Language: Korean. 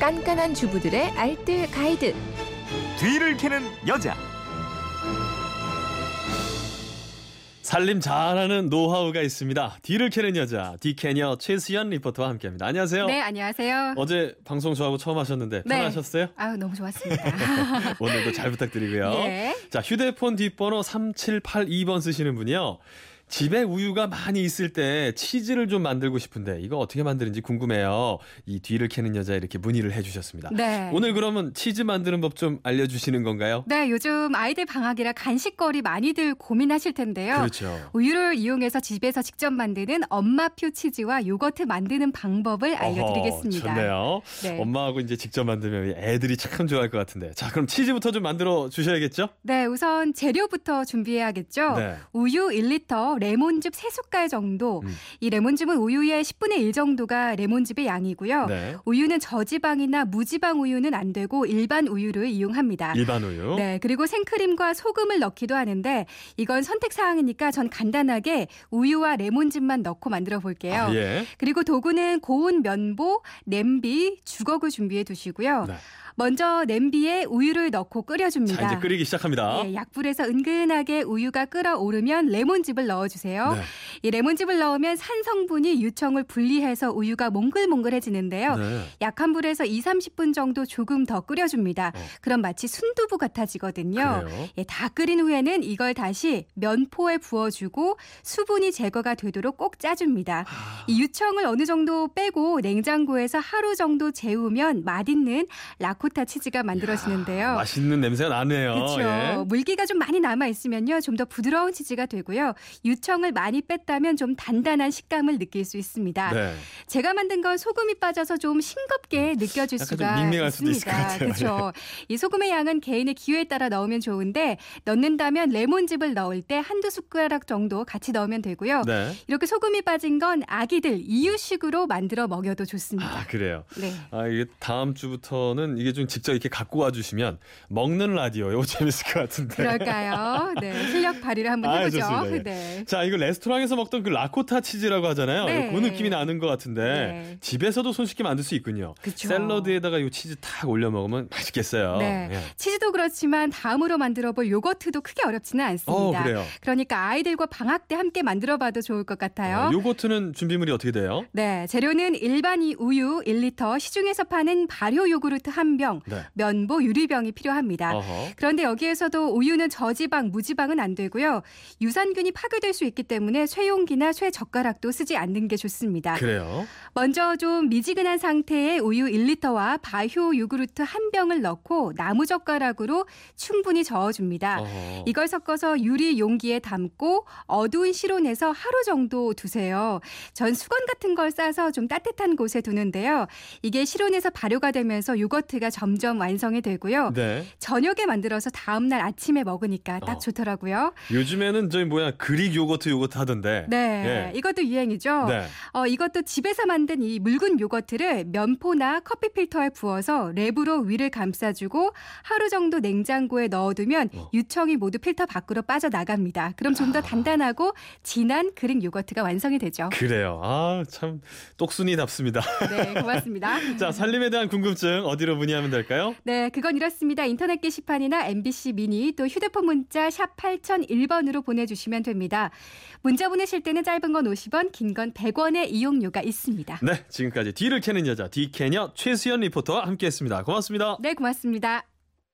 깐깐한 주부들의 알뜰 가이드. 뒤를 캐는 여자. 살림 잘하는 노하우가 있습니다. 뒤를 캐는 여자, 뒤캐녀 최수연 리포터와 함께합니다. 안녕하세요. 네, 안녕하세요. 어제 방송 저하고 처음 하셨는데 네. 편하셨어요? 아유, 너무 좋았습니다. 오늘도 잘 부탁드리고요. 예. 자, 휴대폰 뒷번호 3782번 쓰시는 분이요. 집에 우유가 많이 있을 때 치즈를 좀 만들고 싶은데 이거 어떻게 만드는지 궁금해요. 이 뒤를 캐는 여자 이렇게 문의를 해주셨습니다. 네. 오늘 그러면 치즈 만드는 법 좀 알려주시는 건가요? 네, 요즘 아이들 방학이라 간식거리 많이들 고민하실 텐데요. 그렇죠. 우유를 이용해서 집에서 직접 만드는 엄마표 치즈와 요거트 만드는 방법을 알려드리겠습니다. 어허, 좋네요. 네. 엄마하고 이제 직접 만들면 애들이 참 좋아할 것 같은데. 자, 그럼 치즈부터 좀 만들어 주셔야겠죠? 네, 우선 재료부터 준비해야겠죠. 네. 우유 1리터, 레몬즙 3숟갈 정도. 음. 이 레몬즙은 우유의 10분의 1 정도가 레몬즙의 양이고요. 네. 우유는 저지방이나 무지방 우유는 안 되고 일반 우유를 이용합니다. 일반 우유. 네, 그리고 생크림과 소금을 넣기도 하는데 이건 선택 사항이니까 전 간단하게 우유와 레몬즙만 넣고 만들어 볼게요. 아, 예. 그리고 도구는 고운 면보, 냄비, 주걱을 준비해 두시고요. 네. 먼저 냄비에 우유를 넣고 끓여줍니다. 자, 이제 끓이기 시작합니다. 예, 약불에서 은근하게 우유가 끓어오르면 레몬즙을 넣어주세요. 네. 이 레몬즙을 넣으면 산 성분이 유청을 분리해서 우유가 몽글몽글해지는데요. 네. 약한 불에서 2, 30분 정도 조금 더 끓여줍니다. 어. 그럼 마치 순두부 같아지거든요. 예, 다 끓인 후에는 이걸 다시 면포에 부어주고 수분이 제거가 되도록 꼭 짜줍니다. 아. 이 유청을 어느 정도 빼고 냉장고에서 하루 정도 재우면 맛있는 라코타 치즈가 만들어지는데요. 맛있는 냄새가 나네요. 그렇죠. 예. 물기가 좀 많이 남아 있으면요, 좀 더 부드러운 치즈가 되고요. 유청을 많이 뺐다 면 좀 단단한 식감을 느낄 수 있습니다. 네. 제가 만든 건 소금이 빠져서 좀 싱겁게 느껴질 약간 좀 수가 있습니다. 그렇죠. 이 소금의 양은 개인의 기호에 따라 넣으면 좋은데 넣는다면 레몬즙을 넣을 때 한두 숟가락 정도 같이 넣으면 되고요. 네. 이렇게 소금이 빠진 건 아기들 이유식으로 만들어 먹여도 좋습니다. 아, 그래요. 네. 아, 이게 다음 주부터는 이게 좀 직접 이렇게 갖고 와 주시면 먹는 라디오 이거 재밌을 것 같은데. 그럴까요? 네, 실력 발휘를 한번 아, 해보죠. 좋습니다. 예. 네. 자, 이거 레스토랑에서 먹던 그 라코타 치즈라고 하잖아요. 네. 그 느낌이 나는 것 같은데 네. 집에서도 손쉽게 만들 수 있군요. 그쵸. 샐러드에다가 이 치즈 탁 올려 먹으면 맛있겠어요. 네. 예. 치즈도 그렇지만 다음으로 만들어 볼 요거트도 크게 어렵지는 않습니다. 어, 그래요. 그러니까 아이들과 방학 때 함께 만들어 봐도 좋을 것 같아요. 어, 요거트는 준비물이 어떻게 돼요? 네, 재료는 일반 이 우유 1리터, 시중에서 파는 발효 요구르트 한 병, 네. 면보 유리병이 필요합니다. 어허. 그런데 여기에서도 우유는 저지방, 무지방은 안 되고요. 유산균이 파괴될 수 있기 때문에 쇠 용기나 쇠젓가락도 쓰지 않는 게 좋습니다. 그래요? 먼저 좀 미지근한 상태의 우유 1리터와 발효 요구르트 한 병을 넣고 나무젓가락으로 충분히 저어줍니다. 어허. 이걸 섞어서 유리 용기에 담고 어두운 실온에서 하루 정도 두세요. 전 수건 같은 걸 싸서 좀 따뜻한 곳에 두는데요. 이게 실온에서 발효가 되면서 요거트가 점점 완성이 되고요. 네. 저녁에 만들어서 다음날 아침에 먹으니까 딱 어. 좋더라고요. 요즘에는 저희 뭐야 Greek yogurt yogurt 하던데. 네, 예. 이것도 유행이죠. 네. 어, 이것도 집에서 만든 이 묽은 yogurt를 면포나 커피 필터에 부어서 랩으로 위를 감싸주고 하루 정도 냉장고에 넣어두면 어. 유청이 모두 필터 밖으로 빠져나갑니다. 그럼 좀더 아. 단단하고 진한 Greek yogurt가 완성이 되죠. 그래요. 아, 참 똑순이답습니다. 네, 고맙습니다. 자, 살림에 대한 궁금증 어디로 문의하면 될까요? 네, 그건 이렇습니다. 인터넷 게시판이나 MBC 미니 또 휴대폰 문자 샵 8001번으로 보내주시면 됩니다. 문자 보내 실 때는 짧은 건 50원, 긴 건 100원의 이용료가 있습니다. 네, 지금까지 뒤를 캐는 여자 뒤캐녀 최수연 리포터와 함께했습니다. 고맙습니다. 네, 고맙습니다.